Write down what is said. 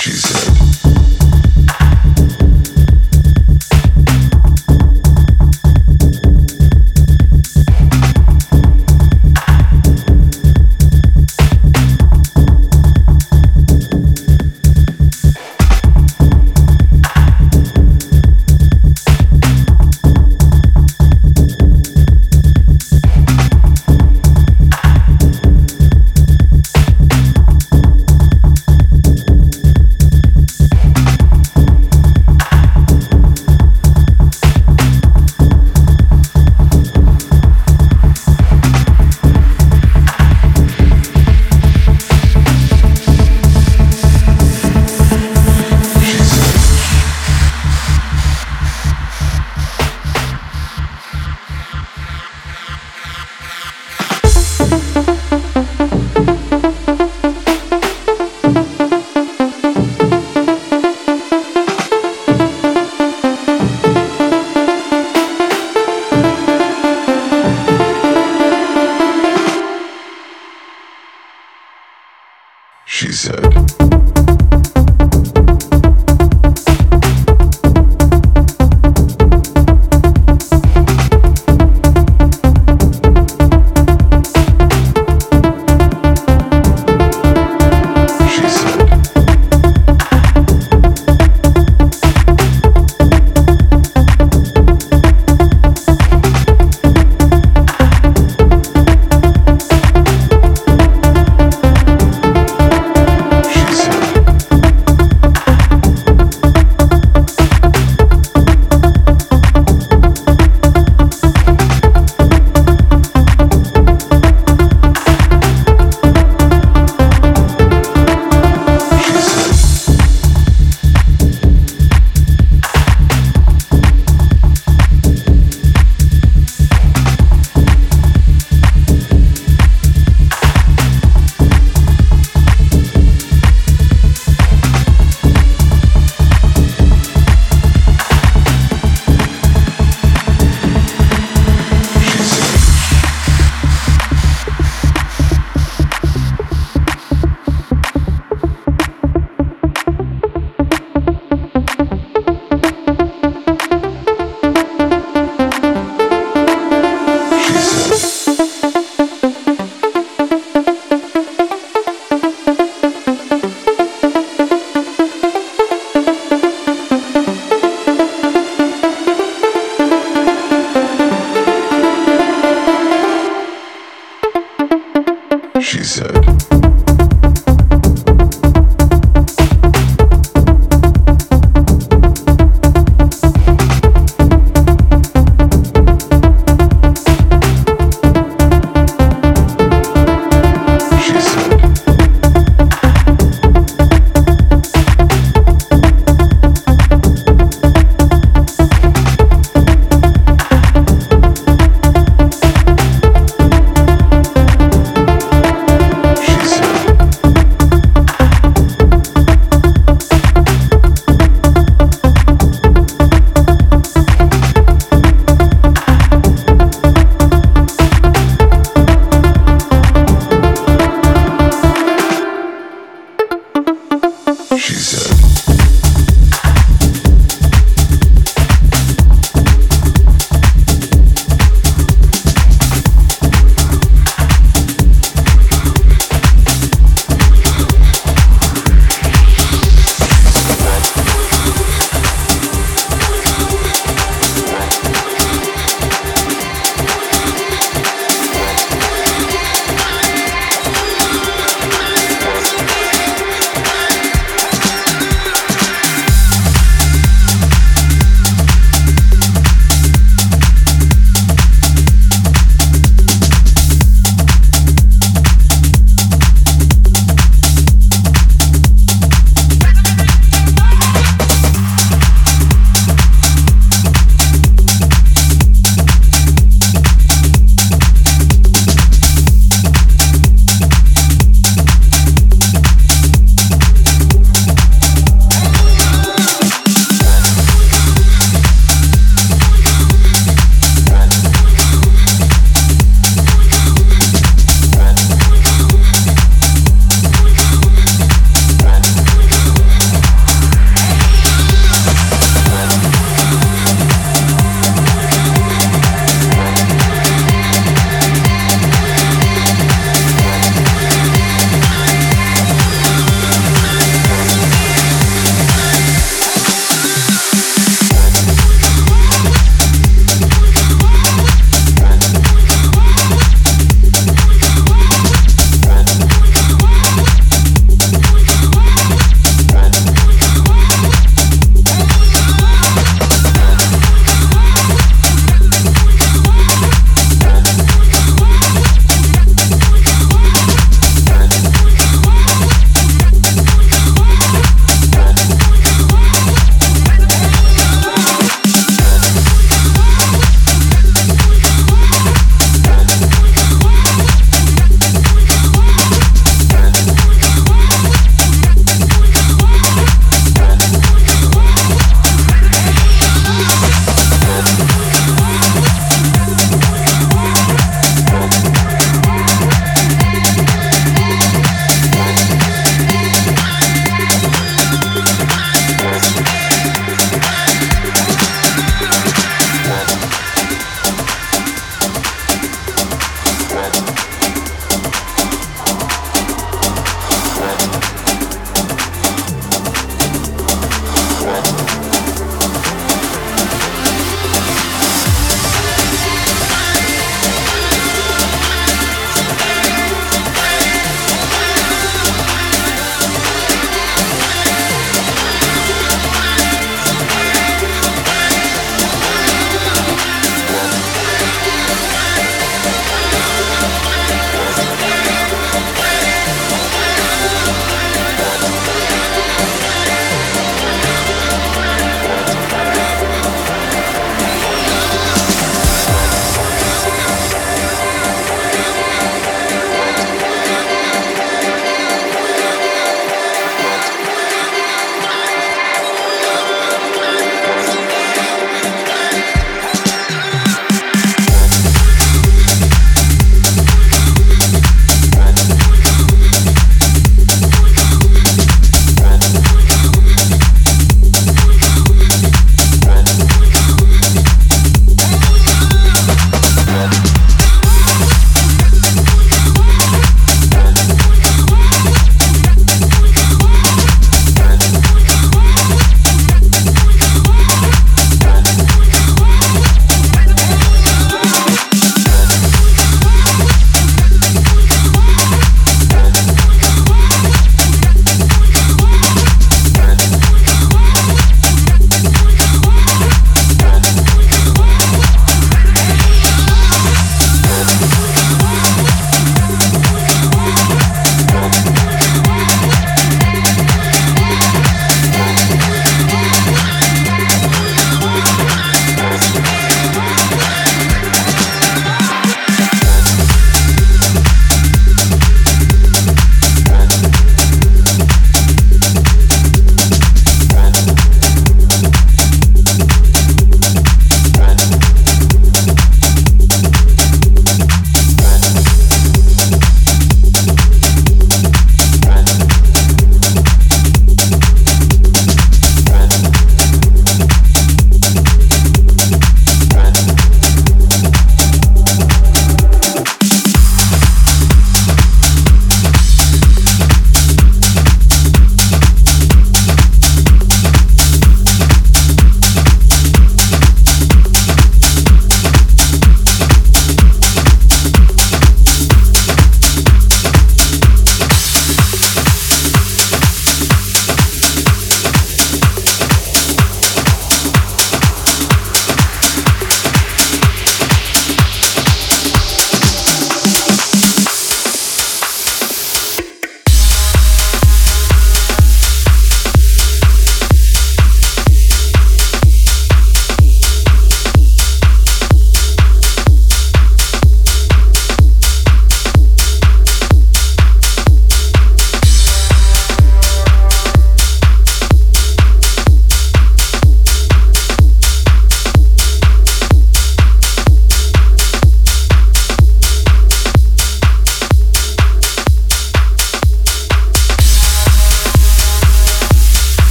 She's